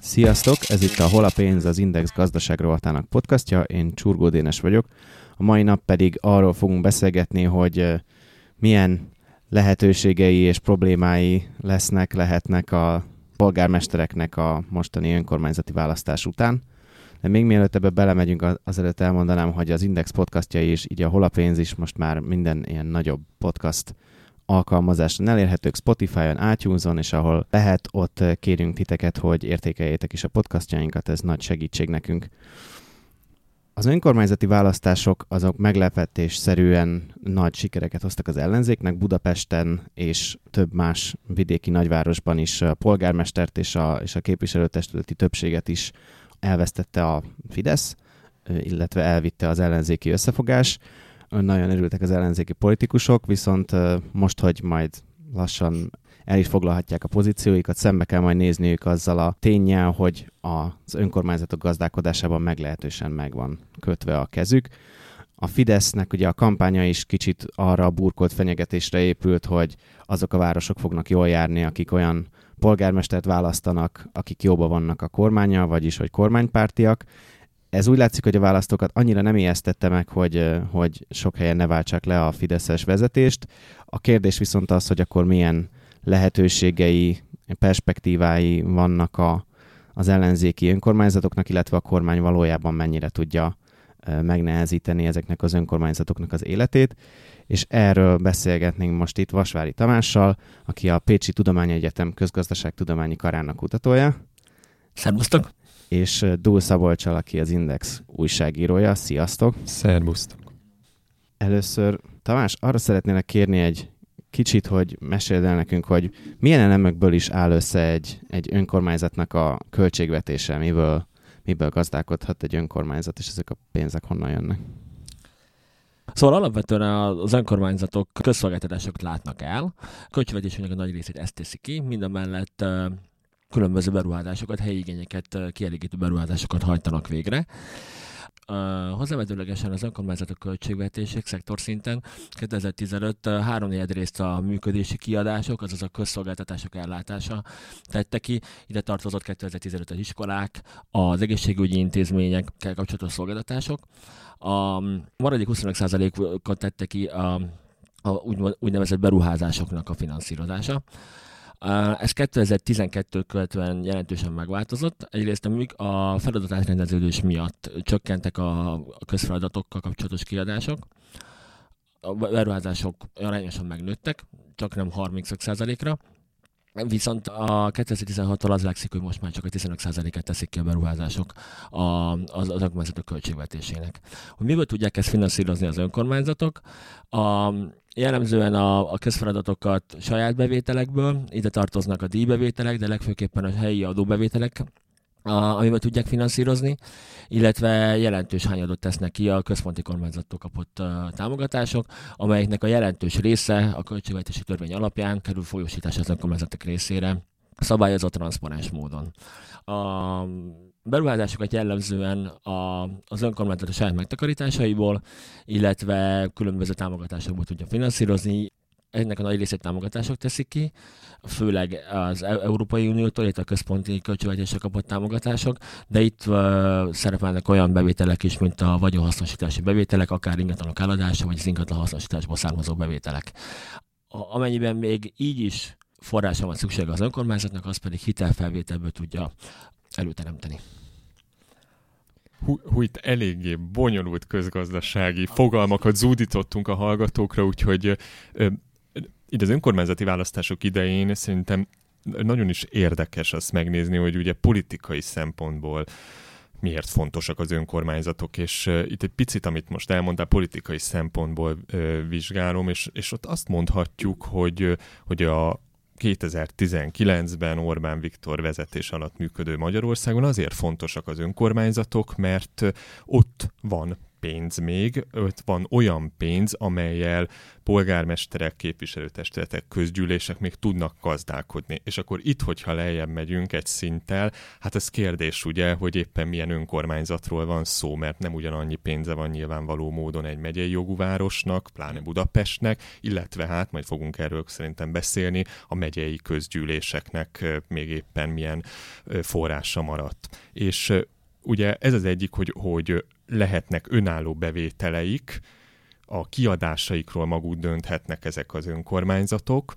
Sziasztok! Ez itt a Hol a pénz, az Index gazdaság rovatának podcastja. Én Csurgó Dénes vagyok. A mai nap pedig arról fogunk beszélgetni, hogy milyen lehetőségei és problémái lesznek, lehetnek a polgármestereknek a mostani önkormányzati választás után. De még mielőtt ebbe belemegyünk, azelőtt elmondanám, hogy az Index podcastja is, így a Hol a is most már minden ilyen nagyobb podcast alkalmazáson elérhetők Spotify-on, iTunes-on, és ahol lehet, ott kérünk titeket, hogy értékeljétek is a podcastjainkat, ez nagy segítség nekünk. Az önkormányzati választások azok meglepetésszerűen nagy sikereket hoztak az ellenzéknek. Budapesten és több más vidéki nagyvárosban is a polgármestert és a, és a képviselőtestületi többséget is elvesztette a Fidesz, illetve elvitte az ellenzéki összefogás nagyon örültek az ellenzéki politikusok, viszont most, hogy majd lassan el is foglalhatják a pozícióikat, szembe kell majd nézniük azzal a tényel, hogy az önkormányzatok gazdálkodásában meglehetősen megvan kötve a kezük. A Fidesznek ugye a kampánya is kicsit arra a burkolt fenyegetésre épült, hogy azok a városok fognak jól járni, akik olyan polgármestert választanak, akik jóba vannak a kormánya, vagyis hogy kormánypártiak, ez úgy látszik, hogy a választókat annyira nem ijesztette meg, hogy, hogy sok helyen ne váltsák le a Fideszes vezetést. A kérdés viszont az, hogy akkor milyen lehetőségei, perspektívái vannak a, az ellenzéki önkormányzatoknak, illetve a kormány valójában mennyire tudja megnehezíteni ezeknek az önkormányzatoknak az életét, és erről beszélgetnénk most itt Vasvári Tamással, aki a Pécsi Tudományegyetem közgazdaságtudományi karának kutatója. Szervusztok! és Dúl Szabolcsal, aki az Index újságírója. Sziasztok! Szervusztok! Először, Tamás, arra szeretnélek kérni egy kicsit, hogy meséld el nekünk, hogy milyen elemekből is áll össze egy, egy önkormányzatnak a költségvetése, miből, miből gazdálkodhat egy önkormányzat, és ezek a pénzek honnan jönnek? Szóval alapvetően az önkormányzatok közszolgáltatásokat látnak el, a költségvetésének a nagy részét ezt teszi ki, mind a mellett különböző beruházásokat, helyi igényeket, kielégítő beruházásokat hajtanak végre. Hozzávetőlegesen az önkormányzatok költségvetések szektor szinten 2015 három részt a működési kiadások, azaz a közszolgáltatások ellátása tette ki. Ide tartozott 2015 az iskolák, az egészségügyi intézményekkel kapcsolatos szolgáltatások. A maradék 25%-ot tette ki a, a úgynevezett beruházásoknak a finanszírozása. Ez 2012 követően jelentősen megváltozott. Egyrészt a feladatátrendeződés miatt csökkentek a közfeladatokkal kapcsolatos kiadások, a beruházások arányosan megnőttek, csak nem 35%-ra, Viszont a 2016-tól az látszik, hogy most már csak a 15%-et teszik ki a beruházások a, az, az önkormányzatok költségvetésének. Hogy miből tudják ezt finanszírozni az önkormányzatok? A, jellemzően a, a közfeladatokat saját bevételekből, ide tartoznak a díjbevételek, de legfőképpen a helyi adóbevételek, a, amivel tudják finanszírozni, illetve jelentős hányadot tesznek ki a központi kormányzattól kapott uh, támogatások, amelyeknek a jelentős része a költségvetési törvény alapján kerül folyósítás az önkormányzatok részére, szabályozott transzparens módon. A beruházásokat jellemzően a, az önkormányzat a saját megtakarításaiból, illetve különböző támogatásokból tudja finanszírozni. Ennek a nagy részét támogatások teszik ki, főleg az e- Európai Uniótól, illetve a központi költségvetésre kapott támogatások, de itt uh, szerepelnek olyan bevételek is, mint a vagyonhasznosítási bevételek, akár ingatlanok eladása, vagy az ingatlan hasznosításból származó bevételek. A, amennyiben még így is forrása van szüksége az önkormányzatnak, az pedig hitelfelvételből tudja előteremteni. Hú, itt eléggé bonyolult közgazdasági fogalmakat zúdítottunk a hallgatókra, úgyhogy itt az önkormányzati választások idején szerintem nagyon is érdekes azt megnézni, hogy ugye politikai szempontból miért fontosak az önkormányzatok, és uh, itt egy picit, amit most elmondtál, politikai szempontból uh, vizsgálom, és, és ott azt mondhatjuk, hogy, uh, hogy a, 2019-ben Orbán Viktor vezetés alatt működő Magyarországon azért fontosak az önkormányzatok, mert ott van pénz még, ott van olyan pénz, amelyel polgármesterek, képviselőtestületek, közgyűlések még tudnak gazdálkodni. És akkor itt, hogyha lejjebb megyünk egy szinttel, hát ez kérdés ugye, hogy éppen milyen önkormányzatról van szó, mert nem ugyanannyi pénze van nyilvánvaló módon egy megyei jogú városnak, pláne Budapestnek, illetve hát majd fogunk erről szerintem beszélni, a megyei közgyűléseknek még éppen milyen forrása maradt. És ugye ez az egyik, hogy, hogy lehetnek önálló bevételeik, a kiadásaikról maguk dönthetnek ezek az önkormányzatok,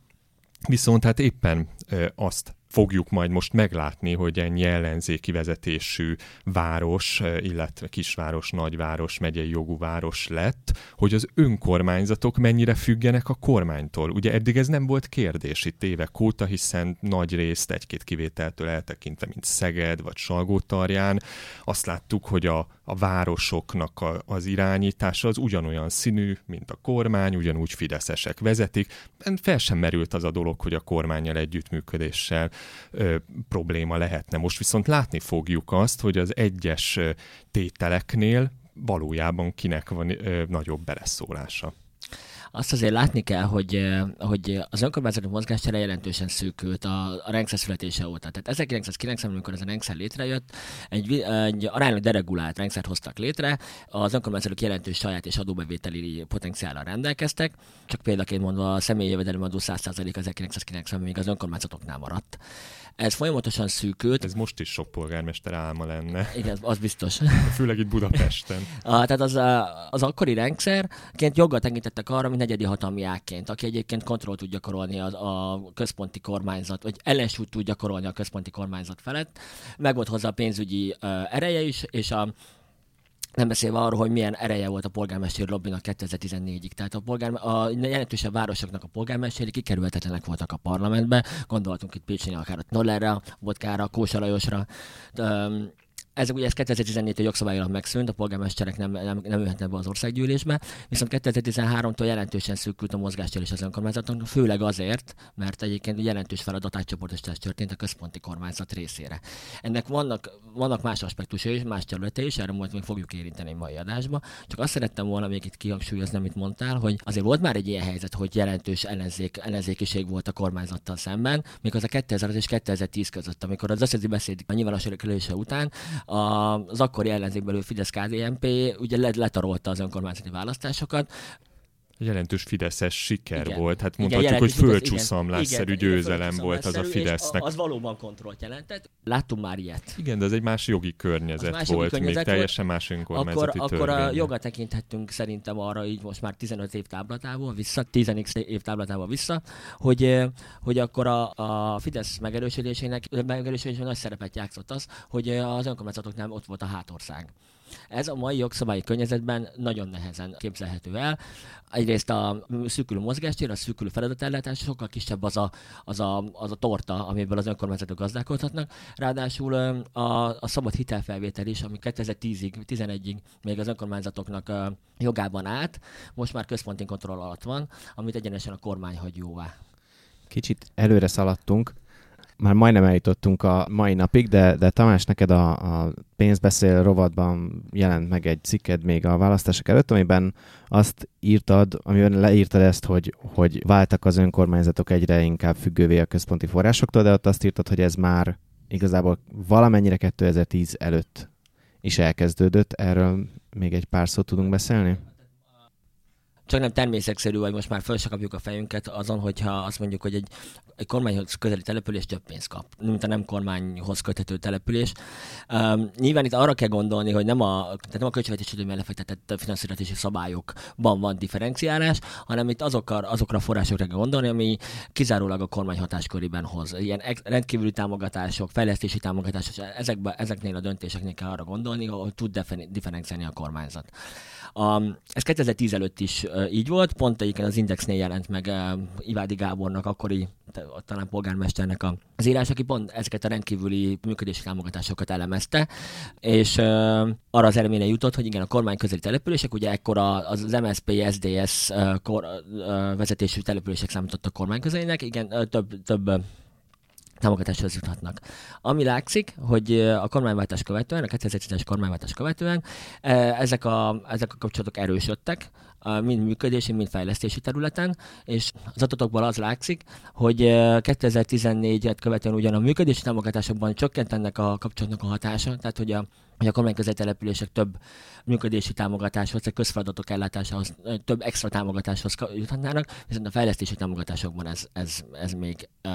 viszont hát éppen azt fogjuk majd most meglátni, hogy ennyi ellenzéki vezetésű város, illetve kisváros, nagyváros, megyei jogú város lett, hogy az önkormányzatok mennyire függenek a kormánytól. Ugye eddig ez nem volt kérdés itt évek óta, hiszen nagy részt egy-két kivételtől eltekintve, mint Szeged vagy Salgótarján, azt láttuk, hogy a, a városoknak a, az irányítása az ugyanolyan színű, mint a kormány, ugyanúgy fideszesek vezetik. Fel sem merült az a dolog, hogy a kormányjal együttműködéssel ö, probléma lehetne. Most viszont látni fogjuk azt, hogy az egyes tételeknél valójában kinek van ö, nagyobb beleszólása azt azért látni kell, hogy, hogy az önkormányzati mozgástere jelentősen szűkült a, a rendszer születése óta. Tehát 1990-ben, amikor ez a rendszer létrejött, egy, egy aránylag deregulált rendszert hoztak létre, az önkormányzatok jelentős saját és adóbevételi potenciállal rendelkeztek, csak példaként mondva a személyi jövedelemadó 100% 1990 még az önkormányzatoknál maradt. Ez folyamatosan szűkült. Ez most is sok polgármester álma lenne. Igen, az biztos. Főleg itt Budapesten. a, tehát az, az akkori rendszerként joggal tekintettek arra, mint negyedi hatalmi ágként, aki egyébként kontroll tud gyakorolni a, a központi kormányzat, vagy ellensúlyt tud gyakorolni a központi kormányzat felett. Meg volt hozzá a pénzügyi uh, ereje is, és a nem beszélve arról, hogy milyen ereje volt a polgármesteri lobbynak 2014-ig. Tehát a, polgár, a jelentősebb városoknak a polgármesteri kikerülhetetlenek voltak a parlamentbe. Gondoltunk itt Pécsényi akár a Nollerre, Vodkára, Kósa Lajosra. Ez ugye ez 2014-től jogszabályilag megszűnt, a polgármesterek nem, nem, nem jöhetnek be az országgyűlésbe, viszont 2013-tól jelentősen szűkült a mozgástér is az önkormányzatnak, főleg azért, mert egyébként jelentős feladatátcsoportosítás történt a központi kormányzat részére. Ennek vannak, vannak más aspektusai és más területe is, erre majd még fogjuk érinteni mai adásba. Csak azt szerettem volna még itt kihangsúlyozni, amit mondtál, hogy azért volt már egy ilyen helyzet, hogy jelentős ellenzék, ellenzékiség volt a kormányzattal szemben, mikor az a 2000 és 2010 között, amikor az összezi beszéd nyilvános után az akkori ellenzékbelül Fidesz-KDNP ugye letarolta az önkormányzati választásokat, jelentős fideszes siker igen. volt. Hát mondhatjuk, igen, hogy földcsúszamlásszerű győzelem volt az a Fidesznek. Az valóban kontrollt jelentett. Láttunk már ilyet. Igen, de ez egy más jogi környezet más volt, jogi környezet még teljesen más önkormányzati akkor, akkor a joga tekinthettünk szerintem arra így most már 15 év táblatából vissza, 10 év táblatából vissza, hogy, hogy akkor a, a Fidesz megerősödésének, megerősödésének nagy szerepet játszott az, hogy az önkormányzatoknál ott volt a hátország. Ez a mai jogszabályi környezetben nagyon nehezen képzelhető el. Egyrészt a szűkülő mozgástér, a szűkülő feladatellátás sokkal kisebb az a, az, a, az a torta, amiből az önkormányzatok gazdálkodhatnak. Ráadásul a, a szabad hitelfelvétel is, ami 2010-ig, 11-ig még az önkormányzatoknak jogában állt, most már központi kontroll alatt van, amit egyenesen a kormány hagy jóvá. Kicsit előre szaladtunk, már majdnem eljutottunk a mai napig, de, de Tamás, neked a, a pénzbeszél rovatban jelent meg egy cikked még a választások előtt, amiben azt írtad, amiben leírtad ezt, hogy, hogy váltak az önkormányzatok egyre inkább függővé a központi forrásoktól, de ott azt írtad, hogy ez már igazából valamennyire 2010 előtt is elkezdődött. Erről még egy pár szót tudunk beszélni? Csak nem természetszerű, hogy most már föl se kapjuk a fejünket azon, hogyha azt mondjuk, hogy egy, egy kormányhoz közeli település több pénzt kap, mint a nem kormányhoz köthető település. Um, nyilván itt arra kell gondolni, hogy nem a, tehát nem a költségvetési időben lefektetett finanszírozási szabályokban van differenciálás, hanem itt azokkal, azokra a forrásokra kell gondolni, ami kizárólag a kormány hatáskörében hoz. Ilyen rendkívüli támogatások, fejlesztési támogatások, ezekbe, ezeknél a döntéseknél kell arra gondolni, hogy tud differenciálni a kormányzat. A, ez 2010 előtt is így volt, pont egyébként az Indexnél jelent meg Ivádi Gábornak, akkori talán polgármesternek a, az írás, aki pont ezeket a rendkívüli működési támogatásokat elemezte, és arra az eredményre jutott, hogy igen, a kormány közeli települések, ugye ekkor az MSZP, SDS kor, vezetésű települések számítottak kormány közelének, igen, több, több támogatáshoz juthatnak. Ami látszik, hogy a kormányváltás követően, a 2010-es kormányváltás követően ezek a, ezek a kapcsolatok erősödtek, mind működési, mind fejlesztési területen, és az adatokból az látszik, hogy 2014-et követően ugyan a működési támogatásokban csökkent ennek a kapcsolatnak a hatása, tehát hogy a hogy a kormányközeli települések több működési támogatáshoz, a közfeladatok ellátásához, több extra támogatáshoz juthatnának, viszont a fejlesztési támogatásokban ez, ez, ez még uh,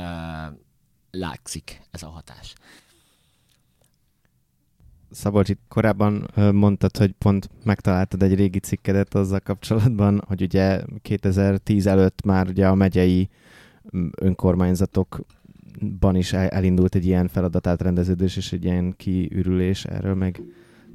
látszik, ez a hatás. Szabolcs, itt korábban mondtad, hogy pont megtaláltad egy régi cikkedet azzal kapcsolatban, hogy ugye 2010 előtt már ugye a megyei önkormányzatokban is elindult egy ilyen feladatátrendeződés és egy ilyen kiürülés. Erről meg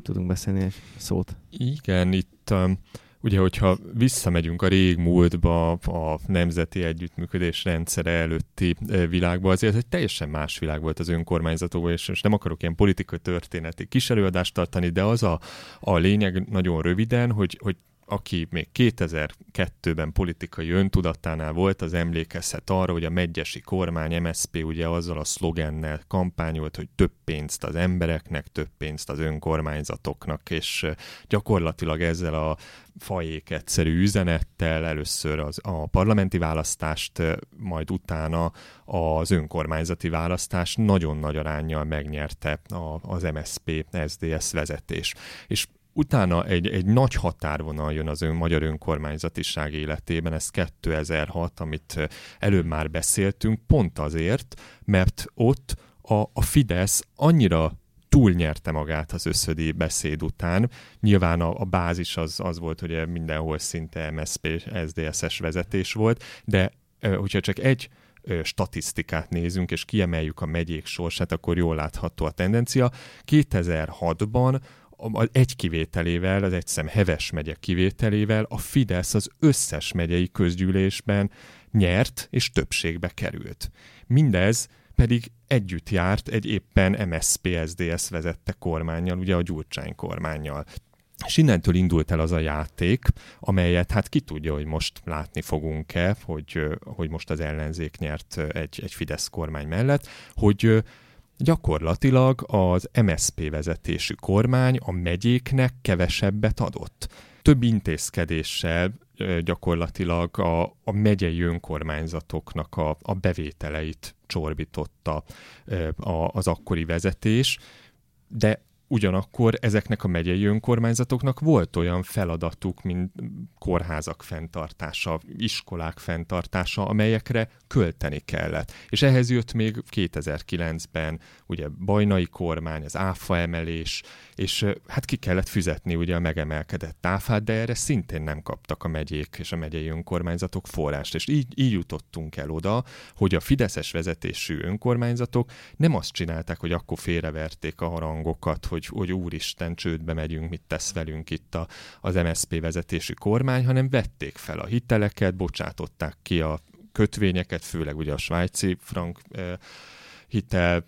tudunk beszélni egy szót? Igen, itt um, ugye, hogyha visszamegyünk a régmúltba, a nemzeti együttműködés rendszere előtti e, világba, azért egy teljesen más világ volt az önkormányzatokban, és most nem akarok ilyen politikai történeti kis előadást tartani, de az a, a lényeg nagyon röviden, hogy, hogy aki még 2002-ben politikai öntudatánál volt, az emlékezhet arra, hogy a megyesi kormány MSP ugye azzal a szlogennel kampányolt, hogy több pénzt az embereknek, több pénzt az önkormányzatoknak, és gyakorlatilag ezzel a fajék egyszerű üzenettel először az, a parlamenti választást, majd utána az önkormányzati választást nagyon nagy arányjal megnyerte a, az MSP SDS vezetés. És Utána egy, egy nagy határvonal jön az ön magyar önkormányzatiság életében, ez 2006, amit előbb már beszéltünk, pont azért, mert ott a, a Fidesz annyira túlnyerte magát az összödi beszéd után. Nyilván a, a bázis az, az volt, hogy mindenhol szinte MSZP, SZDSZ-es vezetés volt, de hogyha csak egy statisztikát nézünk, és kiemeljük a megyék sorsát, akkor jól látható a tendencia. 2006-ban egy kivételével, az egyszem Heves megye kivételével a Fidesz az összes megyei közgyűlésben nyert és többségbe került. Mindez pedig együtt járt egy éppen MSZP-SZDSZ vezette kormányjal, ugye a Gyurcsány kormányjal. És innentől indult el az a játék, amelyet hát ki tudja, hogy most látni fogunk-e, hogy, hogy most az ellenzék nyert egy, egy Fidesz kormány mellett, hogy gyakorlatilag az MSP vezetésű kormány a megyéknek kevesebbet adott. Több intézkedéssel gyakorlatilag a, a megyei önkormányzatoknak a, a bevételeit csorbította az akkori vezetés, de Ugyanakkor ezeknek a megyei önkormányzatoknak volt olyan feladatuk, mint kórházak fenntartása, iskolák fenntartása, amelyekre költeni kellett. És ehhez jött még 2009-ben ugye bajnai kormány, az áfa emelés, és hát ki kellett fizetni ugye a megemelkedett áfát, de erre szintén nem kaptak a megyék és a megyei önkormányzatok forrást. És így, így jutottunk el oda, hogy a fideszes vezetésű önkormányzatok nem azt csinálták, hogy akkor félreverték a harangokat, hogy, hogy úristen, csődbe megyünk, mit tesz velünk itt a, az MSZP vezetésű kormány, hanem vették fel a hiteleket, bocsátották ki a kötvényeket, főleg ugye a svájci frank hitel,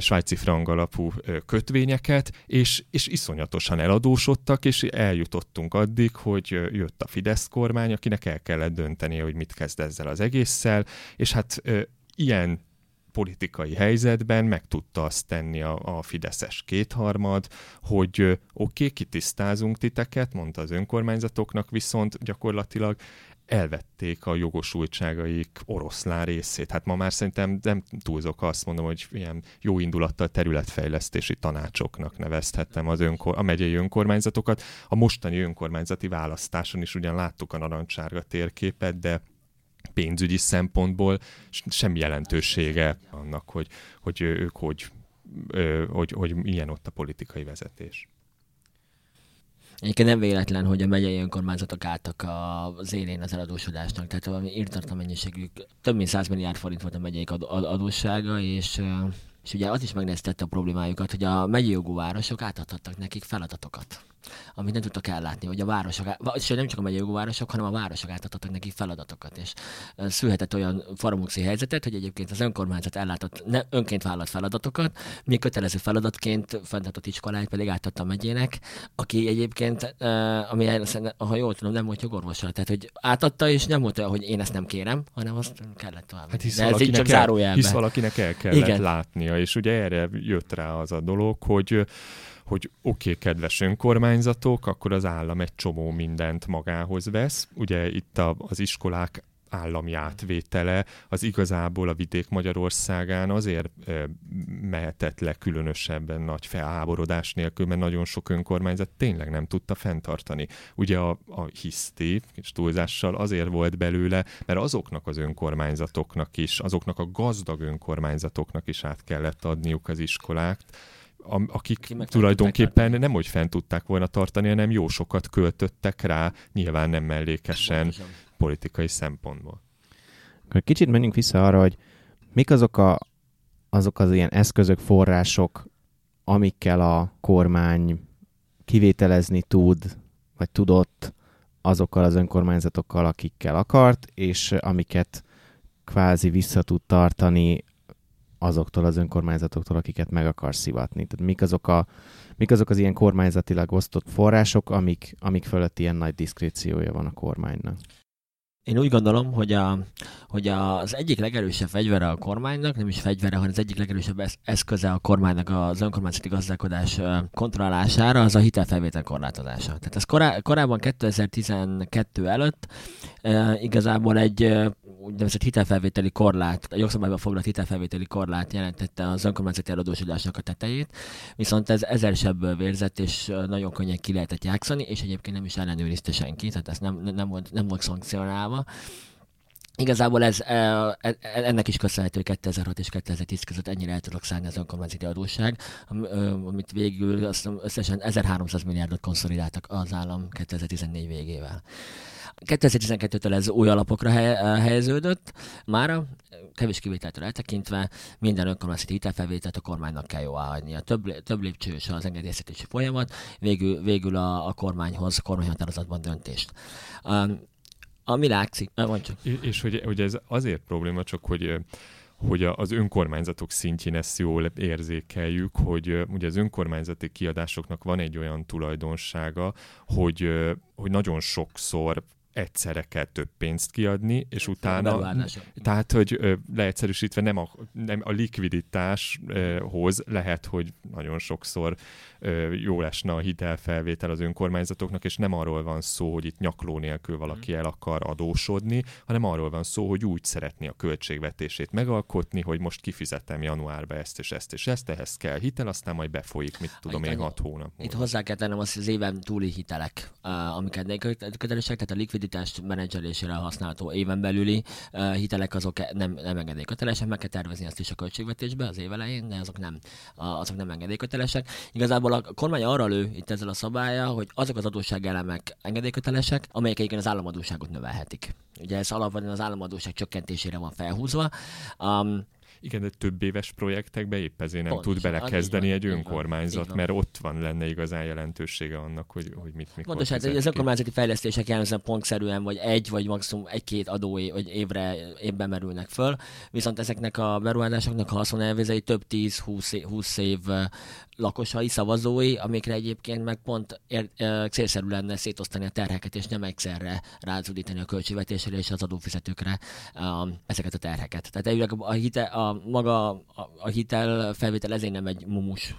svájci frank alapú kötvényeket, és, és iszonyatosan eladósodtak, és eljutottunk addig, hogy jött a Fidesz kormány, akinek el kellett döntenie, hogy mit kezd ezzel az egésszel, és hát ilyen politikai helyzetben meg tudta azt tenni a, a Fideszes kétharmad, hogy oké, okay, kitisztázunk titeket, mondta az önkormányzatoknak, viszont gyakorlatilag elvették a jogosultságaik oroszlán részét. Hát ma már szerintem nem túlzok azt mondom, hogy ilyen jó indulattal területfejlesztési tanácsoknak nevezhettem az önkor, a megyei önkormányzatokat. A mostani önkormányzati választáson is ugyan láttuk a narancsárga térképet, de pénzügyi szempontból sem jelentősége annak, hogy, hogy ők hogy, hogy, hogy milyen ott a politikai vezetés. Egyébként nem véletlen, hogy a megyei önkormányzatok álltak az élén az eladósodásnak, tehát valami írtatlan mennyiségű, több mint 100 milliárd forint volt a megyei adóssága, és, és ugye az is megnéztette a problémájukat, hogy a megyei jogú városok átadhattak nekik feladatokat amit nem tudtak ellátni, hogy a városok, és nem csak a megyei városok, hanem a városok átadtak neki feladatokat, és szülhetett olyan faramuxi helyzetet, hogy egyébként az önkormányzat ellátott ne, önként vállalt feladatokat, mi kötelező feladatként fenntartott iskoláit pedig átadta a megyének, aki egyébként, ami ha jól tudom, nem volt jogorvosra, tehát hogy átadta, és nem volt olyan, hogy én ezt nem kérem, hanem azt kellett tovább. Hát hisz, De ez így csak el, hisz valakinek el kellett Igen. látnia, és ugye erre jött rá az a dolog, hogy hogy oké, okay, kedves önkormányzatok, akkor az állam egy csomó mindent magához vesz. Ugye itt a, az iskolák állami átvétele az igazából a vidék Magyarországán azért e, mehetett le különösebben nagy felháborodás nélkül, mert nagyon sok önkormányzat tényleg nem tudta fenntartani. Ugye a, a hiszti, és túlzással azért volt belőle, mert azoknak az önkormányzatoknak is, azoknak a gazdag önkormányzatoknak is át kellett adniuk az iskolát, akik tulajdonképpen nem hogy fent tudták volna tartani, hanem jó sokat költöttek rá, nyilván nem mellékesen politikai szempontból. Akkor kicsit menjünk vissza arra, hogy mik azok, a, azok az ilyen eszközök, források, amikkel a kormány kivételezni tud, vagy tudott azokkal az önkormányzatokkal, akikkel akart, és amiket kvázi vissza tud tartani azoktól az önkormányzatoktól, akiket meg akar szivatni. Tehát mik azok, a, mik azok az ilyen kormányzatilag osztott források, amik, amik fölött ilyen nagy diszkréciója van a kormánynak? Én úgy gondolom, hogy, a, hogy az egyik legerősebb fegyvere a kormánynak, nem is fegyvere, hanem az egyik legerősebb eszköze a kormánynak az önkormányzati gazdálkodás kontrollására, az a hitelfelvétel korlátozása. Tehát ez korá, korábban 2012 előtt igazából egy úgynevezett hitelfelvételi korlát, a jogszabályban foglalt hitelfelvételi korlát jelentette az önkormányzati eladósodásnak a tetejét, viszont ez ezersebb vérzett, és nagyon könnyen ki lehetett játszani, és egyébként nem is ellenőrizte senki, tehát ez nem, nem, volt, nem volt szankcionálva. Igazából ez, e, e, ennek is köszönhető, hogy 2006 és 2010 között ennyire el tudok szállni az önkormányzati adósság, amit végül azt összesen 1300 milliárdot konszolidáltak az állam 2014 végével. 2012-től ez új alapokra helyeződött. Mára kevés kivételtől eltekintve minden önkormányzati hitelfelvételt a kormánynak kell jóváhagynia. Több, több lépcsős az engedélyeztetési folyamat, végül, végül a, a kormányhoz kormányhatározatban döntést. Um, ami látszik. És hogy, hogy ez azért probléma, csak hogy hogy az önkormányzatok szintjén ezt jól érzékeljük, hogy ugye az önkormányzati kiadásoknak van egy olyan tulajdonsága, hogy, hogy nagyon sokszor egyszerre kell több pénzt kiadni, és utána... Tehát, hogy leegyszerűsítve nem a, nem a likviditáshoz lehet, hogy nagyon sokszor jó lesne a hitelfelvétel az önkormányzatoknak, és nem arról van szó, hogy itt nyakló nélkül valaki hmm. el akar adósodni, hanem arról van szó, hogy úgy szeretné a költségvetését megalkotni, hogy most kifizetem januárba ezt és ezt és ezt, ehhez kell hitel, aztán majd befolyik, mit tudom én, hat hónap. Itt hozzá kell tennem azt, hogy az éven túli hitelek, amiket kötelesek, tehát a likviditás likviditás menedzselésére használható éven belüli hitelek azok nem, nem engedélykötelesek, meg kell tervezni ezt is a költségvetésbe az év de azok nem, azok nem engedélykötelesek. Igazából a kormány arra lő itt ezzel a szabálya, hogy azok az adósságelemek engedélykötelesek, amelyek egyébként az államadóságot növelhetik. Ugye ez alapvetően az államadóság csökkentésére van felhúzva. Um, igen, de több éves projektekbe épp ezért nem Pont, tud belekezdeni egy önkormányzat, van, mert ott van lenne igazán jelentősége annak, hogy, hogy mit mikor Pontos, hát az önkormányzati fejlesztések jellemzően pontszerűen, vagy egy, vagy maximum egy-két adó vagy évre évben merülnek föl, viszont ezeknek a beruházásoknak a haszonelvézei több 10-20 év lakosai, szavazói, amikre egyébként meg pont ér, e, célszerű lenne szétosztani a terheket, és nem egyszerre rázudítani a költségvetésre és az adófizetőkre a, ezeket a terheket. Tehát a, hite, a maga a, a hitel felvétel ezért nem egy mumus,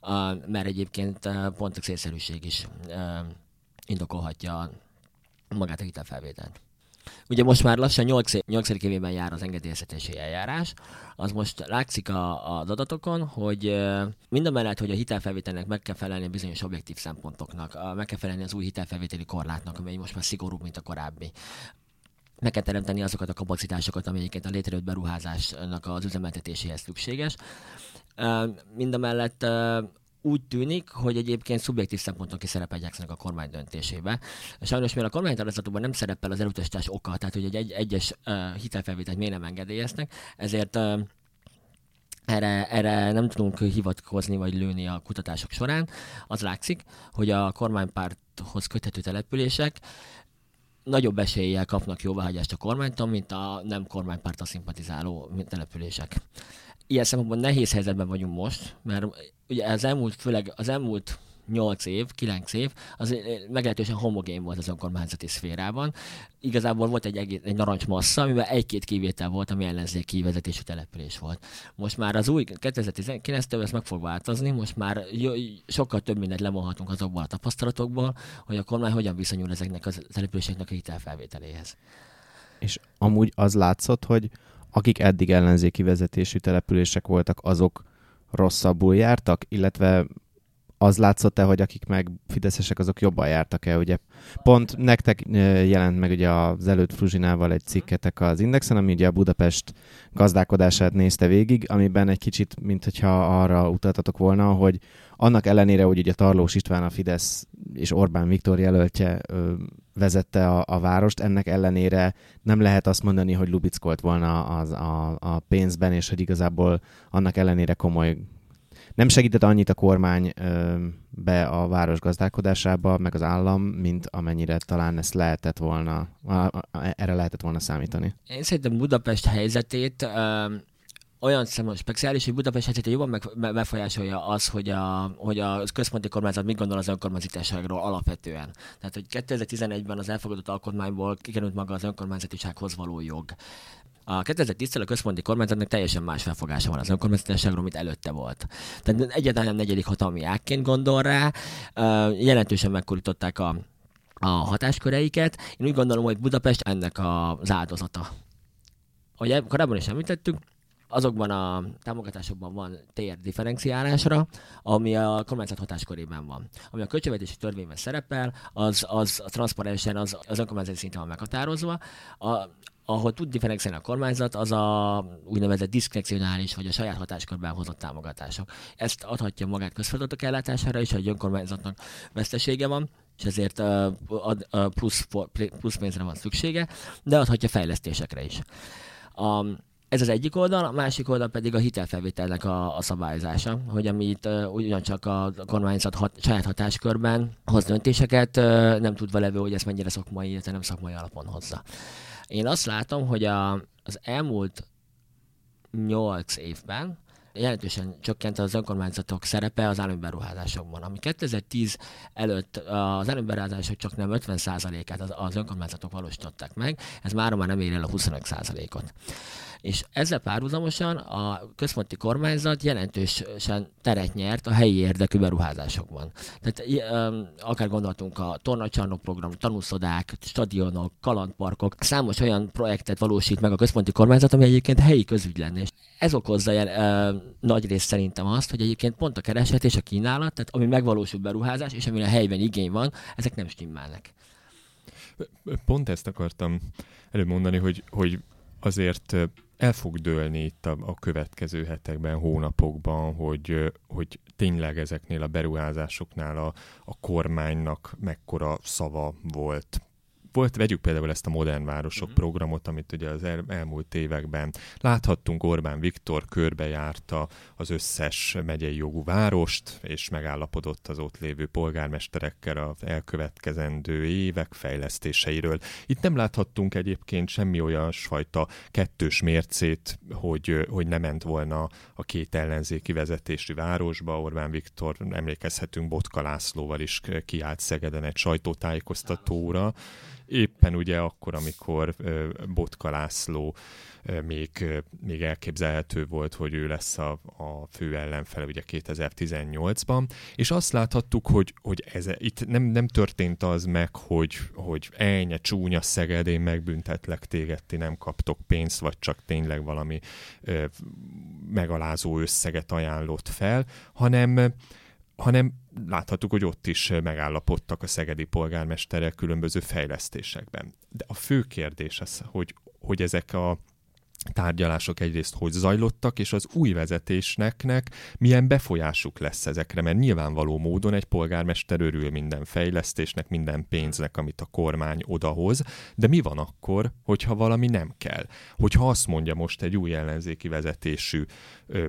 a, mert egyébként pont a célszerűség is a, indokolhatja magát a hitelfelvételt. Ugye most már lassan 8, 8. évében jár az engedélyeztetési eljárás, az most látszik a, az adatokon, hogy minden mellett, hogy a hitelfelvételnek meg kell felelni bizonyos objektív szempontoknak, meg kell felelni az új hitelfelvételi korlátnak, amely most már szigorúbb, mint a korábbi meg kell teremteni azokat a kapacitásokat, amelyeket a létrejött beruházásnak az üzemeltetéséhez szükséges. Mind a mellett úgy tűnik, hogy egyébként szubjektív szempontok is szerepel a kormány döntésébe. Sajnos, mivel a kormánytározatokban nem szerepel az elutasítás oka, tehát hogy egy, egy egyes uh, hitelfelvételt miért nem engedélyeznek, ezért uh, erre, erre nem tudunk hivatkozni vagy lőni a kutatások során. Az látszik, hogy a kormánypárthoz köthető települések nagyobb eséllyel kapnak jóváhagyást a kormánytól, mint a nem kormánypárta szimpatizáló települések. Ilyen szempontból nehéz helyzetben vagyunk most, mert ugye az elmúlt, főleg az elmúlt 8 év, 9 év, az meglehetősen homogén volt az önkormányzati szférában. Igazából volt egy, egész, egy narancs massza, amivel egy-két kivétel volt, ami ellenzéki vezetésű település volt. Most már az új 2019-től ez meg fog változni, most már sokkal több mindent levonhatunk azokból a tapasztalatokból, hogy a kormány hogyan viszonyul ezeknek a településeknek a hitelfelvételéhez. És amúgy az látszott, hogy akik eddig ellenzéki vezetésű települések voltak, azok rosszabbul jártak, illetve az látszott-e, hogy akik meg fideszesek, azok jobban jártak-e? Ugye pont nektek jelent meg ugye az előtt Fruzsinával egy cikketek az Indexen, ami ugye a Budapest gazdálkodását nézte végig, amiben egy kicsit, mint hogyha arra utaltatok volna, hogy annak ellenére, hogy ugye Tarlós István a Fidesz és Orbán Viktor jelöltje ö, vezette a, a várost, ennek ellenére nem lehet azt mondani, hogy lubickolt volna az, a, a pénzben, és hogy igazából annak ellenére komoly nem segített annyit a kormány be a város gazdálkodásába, meg az állam, mint amennyire talán ezt lehetett volna, erre lehetett volna számítani. Én szerintem Budapest helyzetét olyan szemben speciális, hogy Budapest helyzetét jobban meg, befolyásolja az, hogy a, hogy a központi kormányzat mit gondol az önkormányzatiságról alapvetően. Tehát, hogy 2011-ben az elfogadott alkotmányból kikerült maga az önkormányzatisághoz való jog. A 2010-től a központi kormányzatnak teljesen más felfogása van az önkormányzatiságról, mint előtte volt. Tehát egyáltalán nem negyedik hatalmi ágként gondol rá, jelentősen megkurították a, a hatásköreiket. Én úgy gondolom, hogy Budapest ennek az áldozata. Ahogy korábban is említettük, azokban a támogatásokban van tér differenciálásra, ami a kormányzat hatáskörében van. Ami a költségvetési törvényben szerepel, az, az transzparensen az, az önkormányzati szinten van meghatározva. A, ahol tud differenciálni a kormányzat, az a úgynevezett diszkrecionális vagy a saját hatáskörben hozott támogatások. Ezt adhatja magát közfeladatok ellátására is, hogy önkormányzatnak vesztesége van, és ezért ad, plusz, plusz pénzre van szüksége, de adhatja fejlesztésekre is. Um, ez az egyik oldal, a másik oldal pedig a hitelfelvételnek a, a szabályozása, hogy amit uh, ugyancsak a kormányzat hat, saját hatáskörben hoz döntéseket, uh, nem tudva levő, hogy ezt mennyire szakmai, illetve nem szakmai alapon hozza. Én azt látom, hogy a, az elmúlt nyolc évben jelentősen csökkent az önkormányzatok szerepe az állami beruházásokban. Ami 2010 előtt az állami beruházások csak nem 50%-át az, önkormányzatok valósították meg, ez már már nem ér el a 25%-ot és ezzel párhuzamosan a központi kormányzat jelentősen teret nyert a helyi érdekű beruházásokban. Tehát akár gondoltunk a tornacsarnok program, tanúszodák, stadionok, kalandparkok, számos olyan projektet valósít meg a központi kormányzat, ami egyébként helyi közügy lenne. És ez okozza jel, ö, nagy rész szerintem azt, hogy egyébként pont a kereset és a kínálat, tehát ami megvalósul beruházás, és amire helyben igény van, ezek nem stimmelnek. Pont ezt akartam előmondani, hogy, hogy azért el fog dőlni itt a, a következő hetekben, hónapokban, hogy, hogy tényleg ezeknél a beruházásoknál a, a kormánynak mekkora szava volt volt, vegyük például ezt a Modern Városok uh-huh. programot, amit ugye az el, elmúlt években láthattunk, Orbán Viktor körbejárta az összes megyei jogú várost, és megállapodott az ott lévő polgármesterekkel az elkövetkezendő évek fejlesztéseiről. Itt nem láthattunk egyébként semmi olyan fajta kettős mércét, hogy, hogy nem ment volna a két ellenzéki vezetésű városba. Orbán Viktor, emlékezhetünk, Botka Lászlóval is kiállt Szegeden egy sajtótájékoztatóra, éppen ugye akkor, amikor Botka László még, még elképzelhető volt, hogy ő lesz a, a fő ellenfele ugye 2018-ban, és azt láthattuk, hogy, hogy ez, itt nem, nem történt az meg, hogy, hogy ennyi csúnya Szeged, én megbüntetlek téged, ti nem kaptok pénzt, vagy csak tényleg valami ö, megalázó összeget ajánlott fel, hanem hanem láthattuk, hogy ott is megállapodtak a szegedi polgármesterek különböző fejlesztésekben. De a fő kérdés az, hogy, hogy ezek a tárgyalások egyrészt hogy zajlottak, és az új vezetésnek milyen befolyásuk lesz ezekre, mert nyilvánvaló módon egy polgármester örül minden fejlesztésnek, minden pénznek, amit a kormány odahoz, de mi van akkor, hogyha valami nem kell? Hogyha azt mondja most egy új ellenzéki vezetésű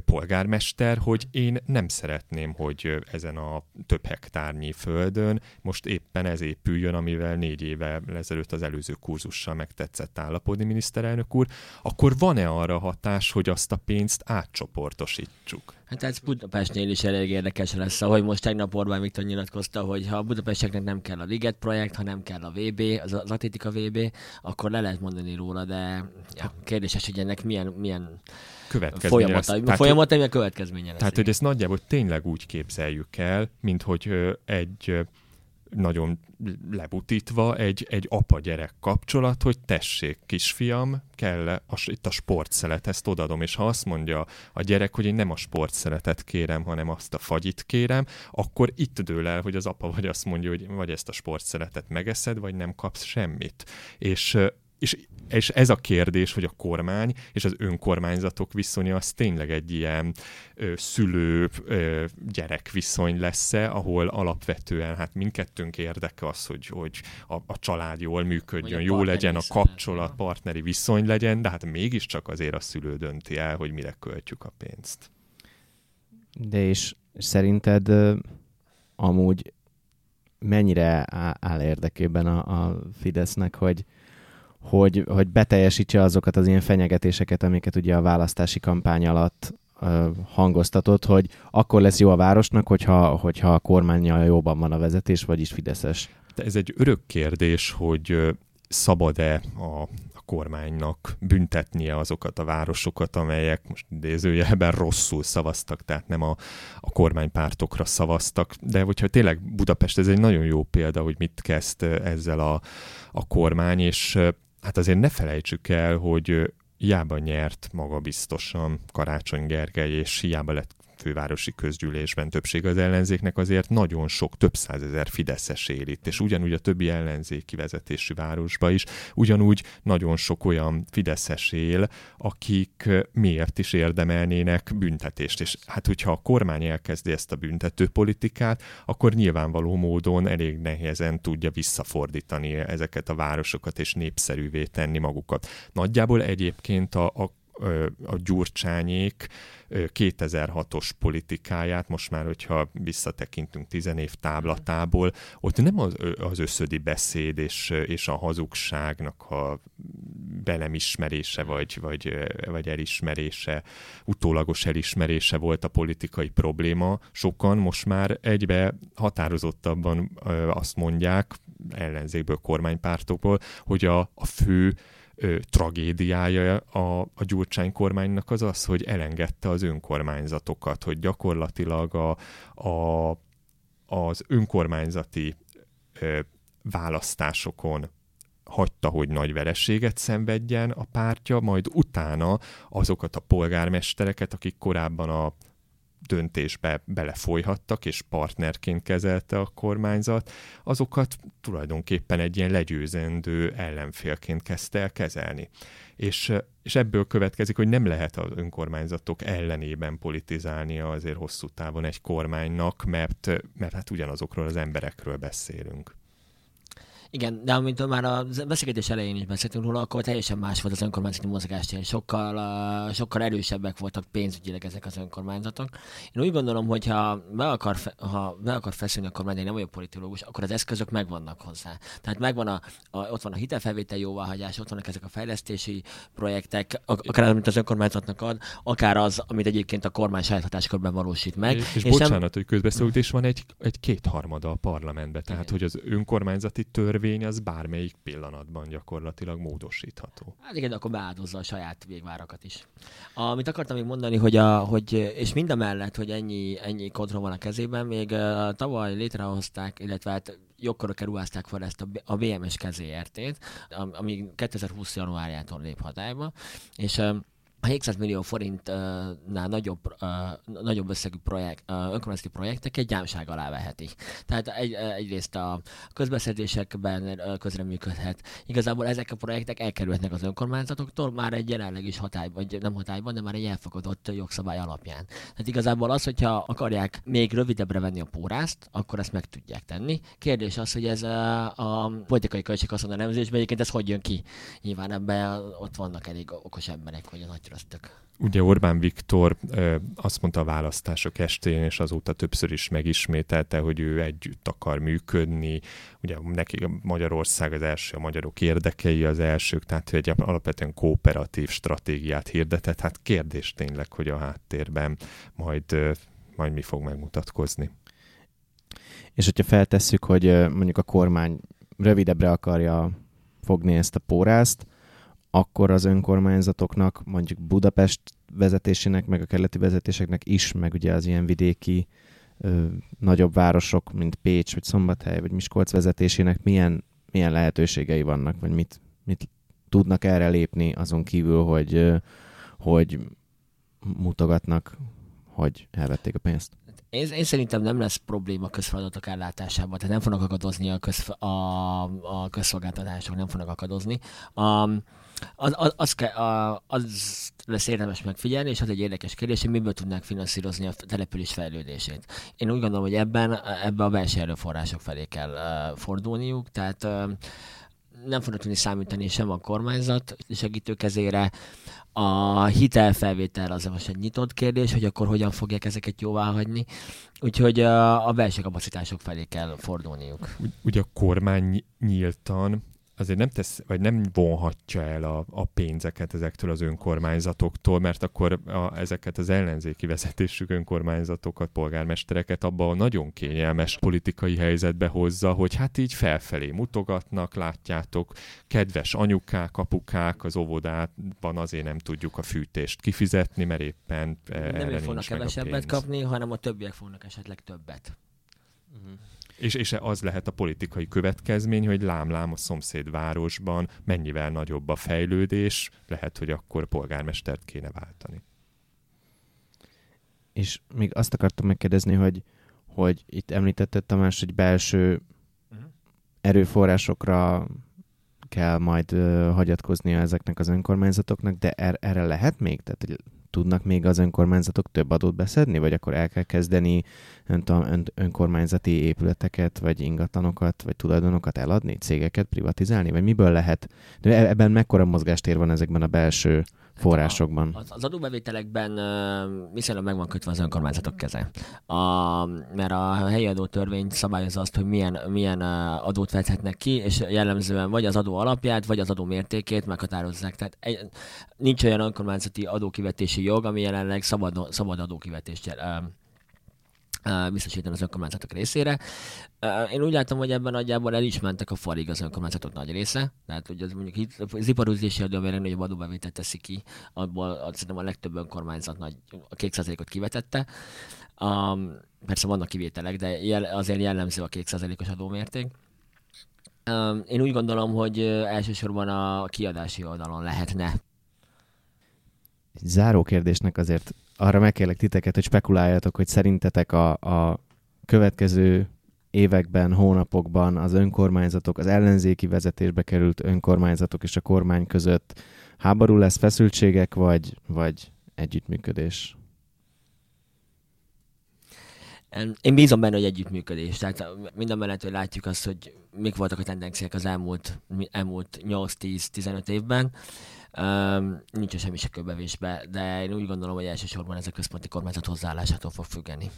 polgármester, hogy én nem szeretném, hogy ezen a több hektárnyi földön most éppen ez épüljön, amivel négy éve ezelőtt az előző kurzussal megtetszett állapodni miniszterelnök úr, akkor van-e arra hatás, hogy azt a pénzt átcsoportosítsuk? Hát ez Budapestnél is elég érdekes lesz, ahogy most tegnap Orbán Viktor nyilatkozta, hogy ha a Budapesteknek nem kell a Liget projekt, ha nem kell a VB, az, az Atlétika VB, akkor le lehet mondani róla, de ja, kérdéses, hogy ennek milyen, milyen következménye folyamata, lesz. folyamata, milyen következménye lesz. Tehát, hogy ezt nagyjából tényleg úgy képzeljük el, mint hogy egy nagyon lebutítva egy, egy apa-gyerek kapcsolat, hogy tessék, kisfiam, kell -e a, itt a sportszelet, ezt odadom, és ha azt mondja a gyerek, hogy én nem a sportszeletet kérem, hanem azt a fagyit kérem, akkor itt dől el, hogy az apa vagy azt mondja, hogy vagy ezt a sportszeletet megeszed, vagy nem kapsz semmit. És és, és ez a kérdés, hogy a kormány és az önkormányzatok viszonya az tényleg egy ilyen szülő-gyerek viszony lesz-e, ahol alapvetően hát mindkettőnk érdeke az, hogy, hogy a, a család jól működjön, jó legyen, a kapcsolat, partneri viszony legyen, de hát mégiscsak azért a szülő dönti el, hogy mire költjük a pénzt. De és szerinted amúgy mennyire áll érdekében a, a Fidesznek, hogy, hogy, hogy beteljesítse azokat az ilyen fenyegetéseket, amiket ugye a választási kampány alatt hangoztatott, hogy akkor lesz jó a városnak, hogyha, hogyha a kormányjal jóban van a vezetés, vagyis Fideszes. De ez egy örök kérdés, hogy szabad-e a kormánynak büntetnie azokat a városokat, amelyek most idézőjelben rosszul szavaztak, tehát nem a, a kormánypártokra szavaztak, de hogyha tényleg Budapest, ez egy nagyon jó példa, hogy mit kezd ezzel a, a kormány, és hát azért ne felejtsük el, hogy hiába nyert magabiztosan Karácsony Gergely, és hiába lett fővárosi közgyűlésben többség az ellenzéknek, azért nagyon sok, több százezer Fideszes él itt, és ugyanúgy a többi ellenzéki vezetésű városba is, ugyanúgy nagyon sok olyan Fideszes él, akik miért is érdemelnének büntetést. És hát, hogyha a kormány elkezdi ezt a büntető politikát, akkor nyilvánvaló módon elég nehezen tudja visszafordítani ezeket a városokat és népszerűvé tenni magukat. Nagyjából egyébként a, a a Gyurcsányék 2006-os politikáját, most már, hogyha visszatekintünk tizen év táblatából, ott nem az, az összödi beszéd és, és a hazugságnak a belemismerése, vagy, vagy, vagy elismerése, utólagos elismerése volt a politikai probléma. Sokan most már egybe határozottabban azt mondják, ellenzékből, kormánypártokból, hogy a, a fő ö, tragédiája a, a Gyurcsány kormánynak az az, hogy elengedte az önkormányzatokat, hogy gyakorlatilag a, a, az önkormányzati ö, választásokon hagyta, hogy nagy verességet szenvedjen a pártja, majd utána azokat a polgármestereket, akik korábban a döntésbe belefolyhattak, és partnerként kezelte a kormányzat, azokat tulajdonképpen egy ilyen legyőzendő ellenfélként kezdte el kezelni. És, és ebből következik, hogy nem lehet az önkormányzatok ellenében politizálnia azért hosszú távon egy kormánynak, mert, mert hát ugyanazokról az emberekről beszélünk. Igen, de amint már a beszélgetés elején is beszéltünk róla, akkor teljesen más volt az önkormányzati mozgástér. Sokkal, uh, sokkal erősebbek voltak pénzügyileg ezek az önkormányzatok. Én úgy gondolom, hogy ha be akar, fe, ha be akar feszülni a kormány, nem vagyok politológus, akkor az eszközök megvannak hozzá. Tehát megvan a, a, ott van a hitelfelvétel jóváhagyás, ott vannak ezek a fejlesztési projektek, akár amit az önkormányzatnak ad, akár az, amit egyébként a kormány saját hatáskörben valósít meg. És, és, és bocsánat, nem... hogy közbeszólult, és van egy, egy kétharmada a parlamentben, tehát Igen. hogy az önkormányzati törvény törvény az bármelyik pillanatban gyakorlatilag módosítható. Hát igen, akkor beáldozza a saját végvárakat is. Amit akartam még mondani, hogy, a, hogy és mind a mellett, hogy ennyi, ennyi kontroll van a kezében, még uh, tavaly létrehozták, illetve hát jogkörökkel ruházták fel ezt a, a BMS kezéértét, ami 2020. januárjától lép hatályba, és a 700 millió forintnál nagyobb, nagyobb összegű projekt, önkormányzati projekteket gyámság alá veheti. Tehát egy, egyrészt a közbeszerzésekben közreműködhet. Igazából ezek a projektek elkerülhetnek az önkormányzatoktól már egy jelenleg is hatály, vagy nem hatályban, de már egy elfogadott jogszabály alapján. Tehát igazából az, hogyha akarják még rövidebbre venni a pórázt, akkor ezt meg tudják tenni. Kérdés az, hogy ez a, a politikai költséghaszon elemzésben egyébként ez hogy jön ki. Nyilván ebben ott vannak elég okos emberek, hogy a nagy trösztök. Ugye Orbán Viktor ö, azt mondta a választások estén, és azóta többször is megismételte, hogy ő együtt akar működni. Ugye neki Magyarország az első, a magyarok érdekei az elsők, tehát egy alapvetően kooperatív stratégiát hirdetett. Hát kérdés tényleg, hogy a háttérben majd, ö, majd mi fog megmutatkozni. És hogyha feltesszük, hogy mondjuk a kormány rövidebbre akarja fogni ezt a pórázt, akkor az önkormányzatoknak, mondjuk Budapest vezetésének, meg a keleti vezetéseknek is, meg ugye az ilyen vidéki ö, nagyobb városok, mint Pécs, vagy Szombathely, vagy Miskolc vezetésének milyen, milyen lehetőségei vannak, vagy mit, mit tudnak erre lépni azon kívül, hogy, ö, hogy mutogatnak, hogy elvették a pénzt? Én, én szerintem nem lesz probléma közfeladatok ellátásában, tehát nem fognak akadozni a, közf, a, a közszolgáltatások, nem fognak akadozni. Um, az, az, az, az lesz érdemes megfigyelni, és az egy érdekes kérdés, hogy miből tudnák finanszírozni a település fejlődését. Én úgy gondolom, hogy ebben, ebben a belső erőforrások felé kell uh, fordulniuk, tehát uh, nem fognak tudni számítani sem a kormányzat segítőkezére. A hitelfelvétel az most egy nyitott kérdés, hogy akkor hogyan fogják ezeket jóvá hagyni. Úgyhogy a, a belső kapacitások felé kell fordulniuk. Ugye a kormány nyíltan azért nem tesz, vagy nem vonhatja el a, a pénzeket ezektől az önkormányzatoktól, mert akkor a, ezeket az ellenzéki vezetésük önkormányzatokat, polgármestereket abba a nagyon kényelmes politikai helyzetbe hozza, hogy hát így felfelé mutogatnak, látjátok, kedves anyukák, apukák az óvodában azért nem tudjuk a fűtést kifizetni, mert éppen nem ők fognak kevesebbet kapni, hanem a többiek fognak esetleg többet. Uh-huh. És, és az lehet a politikai következmény, hogy lámlám a szomszédvárosban mennyivel nagyobb a fejlődés, lehet, hogy akkor polgármestert kéne váltani. És még azt akartam megkérdezni, hogy, hogy itt említetted Tamás, hogy belső uh-huh. erőforrásokra kell majd uh, hagyatkoznia ezeknek az önkormányzatoknak, de er- erre lehet még? Tehát, hogy tudnak még az önkormányzatok több adót beszedni, vagy akkor el kell kezdeni ön, ön, önkormányzati épületeket, vagy ingatlanokat, vagy tulajdonokat eladni, cégeket privatizálni, vagy miből lehet? De e-, ebben mekkora mozgástér van ezekben a belső forrásokban. Az, az adóbevételekben viszonylag meg van kötve az önkormányzatok keze. A, mert a helyi adótörvény szabályozza azt, hogy milyen, milyen adót vethetnek ki, és jellemzően vagy az adó alapját, vagy az adó mértékét meghatározzák. Tehát egy, nincs olyan önkormányzati adókivetési jog, ami jelenleg szabad, szabad adókivetést uh, biztosítani az önkormányzatok részére. Én úgy látom, hogy ebben nagyjából el is mentek a falig az önkormányzatok nagy része. Tehát, hogy az mondjuk az iparúzési adó, ami a legnagyobb adóbevételt teszi ki, abból szerintem a legtöbb önkormányzat nagy, a 2%-ot kivetette. Um, persze vannak kivételek, de jel, azért jellemző a 2%-os adómérték. Um, én úgy gondolom, hogy elsősorban a kiadási oldalon lehetne. Záró kérdésnek azért arra megkérlek titeket, hogy spekuláljatok, hogy szerintetek a, a következő években, hónapokban az önkormányzatok, az ellenzéki vezetésbe került önkormányzatok és a kormány között háború lesz, feszültségek, vagy, vagy együttműködés? Én bízom benne, hogy együttműködés. Tehát minden mellett, hogy látjuk azt, hogy mik voltak a tendenciák az elmúlt, elmúlt 8-10-15 évben. Um, nincs semmi se köbevésbe, de én úgy gondolom, hogy elsősorban ez a központi kormányzat hozzáállásától fog függeni.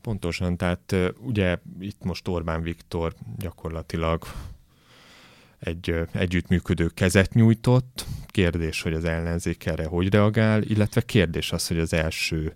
Pontosan, tehát ugye itt most Orbán Viktor gyakorlatilag egy együttműködő kezet nyújtott. Kérdés, hogy az ellenzék erre hogy reagál, illetve kérdés az, hogy az első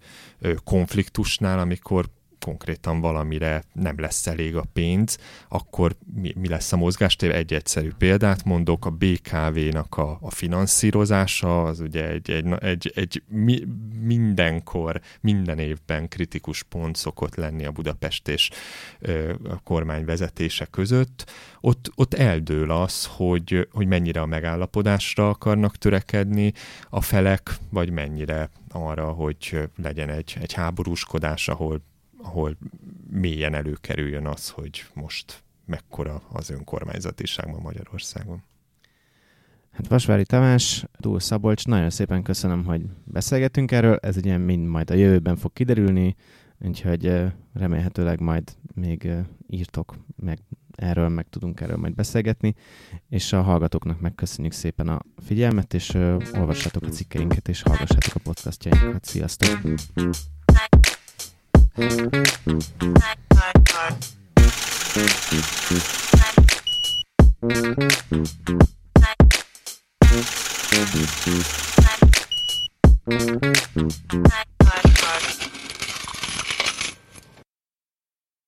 konfliktusnál, amikor konkrétan valamire nem lesz elég a pénz, akkor mi, mi lesz a mozgástér? Egy egyszerű példát mondok, a BKV-nak a, a finanszírozása, az ugye egy, egy, egy, egy mi, mindenkor, minden évben kritikus pont szokott lenni a Budapest és ö, a kormány vezetése között. Ott, ott eldől az, hogy, hogy mennyire a megállapodásra akarnak törekedni a felek, vagy mennyire arra, hogy legyen egy, egy háborúskodás, ahol ahol mélyen előkerüljön az, hogy most mekkora az önkormányzatiság ma Magyarországon. Hát Vasvári Tamás, Túl Szabolcs, nagyon szépen köszönöm, hogy beszélgetünk erről, ez ugye mind majd a jövőben fog kiderülni, úgyhogy remélhetőleg majd még írtok meg erről, meg tudunk erről majd beszélgetni, és a hallgatóknak megköszönjük szépen a figyelmet, és olvassátok a cikkeinket, és hallgassátok a podcastjainkat. Sziasztok! Bye.